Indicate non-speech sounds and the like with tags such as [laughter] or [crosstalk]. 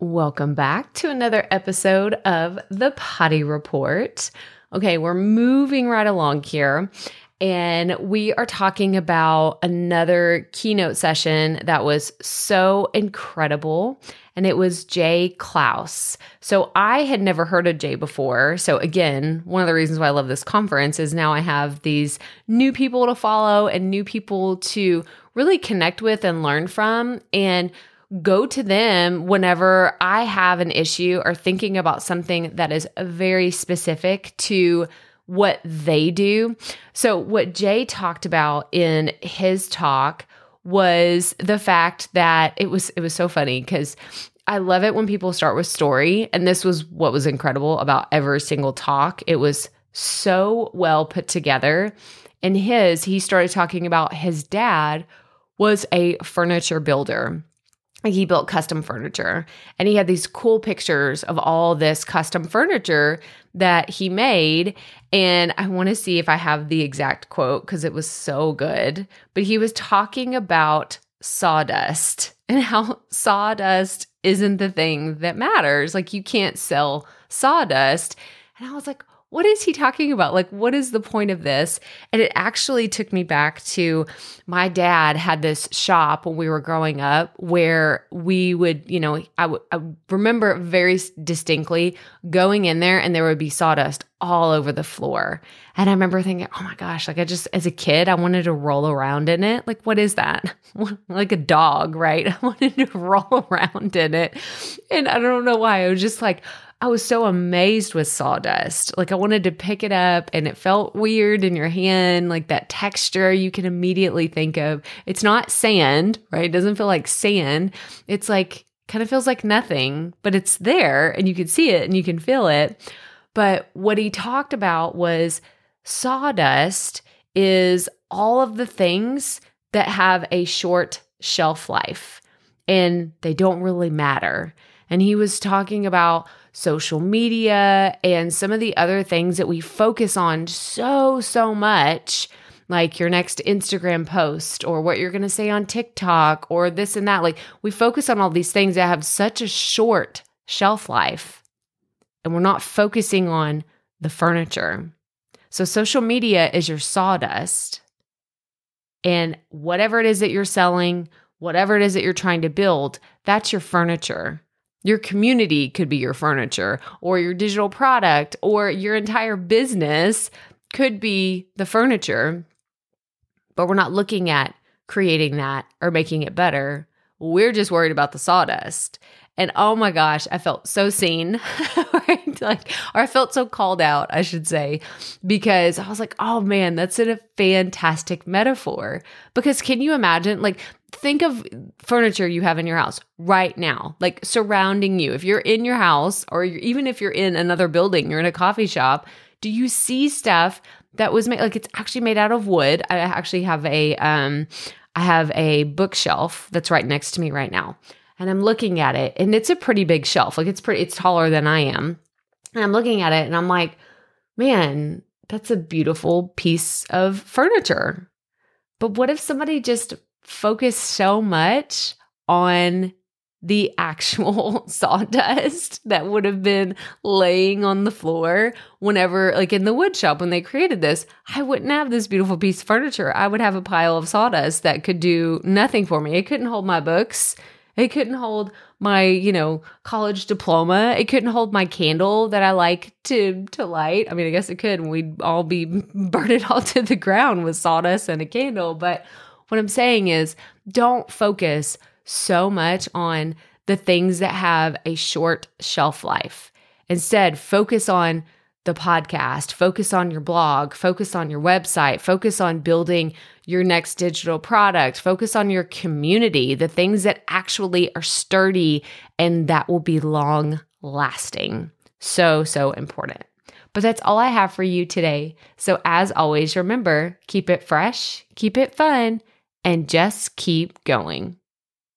Welcome back to another episode of the Potty Report. Okay, we're moving right along here. And we are talking about another keynote session that was so incredible. And it was Jay Clouse. So I had never heard of Jay before. So, again, one of the reasons why I love this conference is now I have these new people to follow and new people to really connect with and learn from. And go to them whenever I have an issue or thinking about something that is very specific to what they do. So, what Jay talked about in his talk was the fact that it was it was so funny because I love it when people start with story and this was what was incredible about every single talk. It was so well put together. In his, he started talking about his dad was a furniture builder he built custom furniture and he had these cool pictures of all this custom furniture that he made and i want to see if i have the exact quote because it was so good but he was talking about sawdust [laughs] and how sawdust isn't the thing that matters. Like you can't sell sawdust. And i was like what is he talking about? Like, what is the point of this? And it actually took me back to my dad had this shop when we were growing up where we would, you know, I, w- I remember very distinctly going in there and there would be sawdust all over the floor. And I remember thinking, oh my gosh, like I just, as a kid, I wanted to roll around in it. Like, what is that? [laughs] like a dog, right? [laughs] I wanted to [laughs] roll around in it. And I don't know why. I was just like, I was so amazed with sawdust. Like I wanted to pick it up and it felt weird in your hand, like that texture you can immediately think of. It's not sand, right? It doesn't feel like sand. It's like kind of feels like nothing, but it's there and you can see it and you can feel it. But what he talked about was sawdust is all of the things that have a short shelf life and they don't really matter. And he was talking about social media and some of the other things that we focus on so, so much, like your next Instagram post or what you're going to say on TikTok or this and that. Like we focus on all these things that have such a short shelf life, and we're not focusing on the furniture. So, social media is your sawdust. And whatever it is that you're selling, whatever it is that you're trying to build, that's your furniture. Your community could be your furniture or your digital product or your entire business could be the furniture. But we're not looking at creating that or making it better. We're just worried about the sawdust. And oh my gosh, I felt so seen? [laughs] Like, or I felt so called out, I should say, because I was like, oh man, that's a fantastic metaphor. Because can you imagine, like, think of furniture you have in your house right now, like surrounding you. If you're in your house, or even if you're in another building, you're in a coffee shop, do you see stuff that was made like it's actually made out of wood? I actually have a um I have a bookshelf that's right next to me right now. And I'm looking at it and it's a pretty big shelf. Like it's pretty it's taller than I am. And I'm looking at it and I'm like, "Man, that's a beautiful piece of furniture." But what if somebody just focus so much on the actual [laughs] sawdust that would have been laying on the floor whenever, like in the wood shop when they created this, I wouldn't have this beautiful piece of furniture. I would have a pile of sawdust that could do nothing for me. It couldn't hold my books. It couldn't hold my, you know, college diploma. It couldn't hold my candle that I like to to light. I mean, I guess it could, and we'd all be [laughs] burning all to the ground with sawdust and a candle, but what I'm saying is don't focus so much on the things that have a short shelf life. Instead, focus on the podcast, focus on your blog, focus on your website, focus on building your next digital product, focus on your community, the things that actually are sturdy and that will be long lasting. So, so important. But that's all I have for you today. So, as always, remember keep it fresh, keep it fun and just keep going.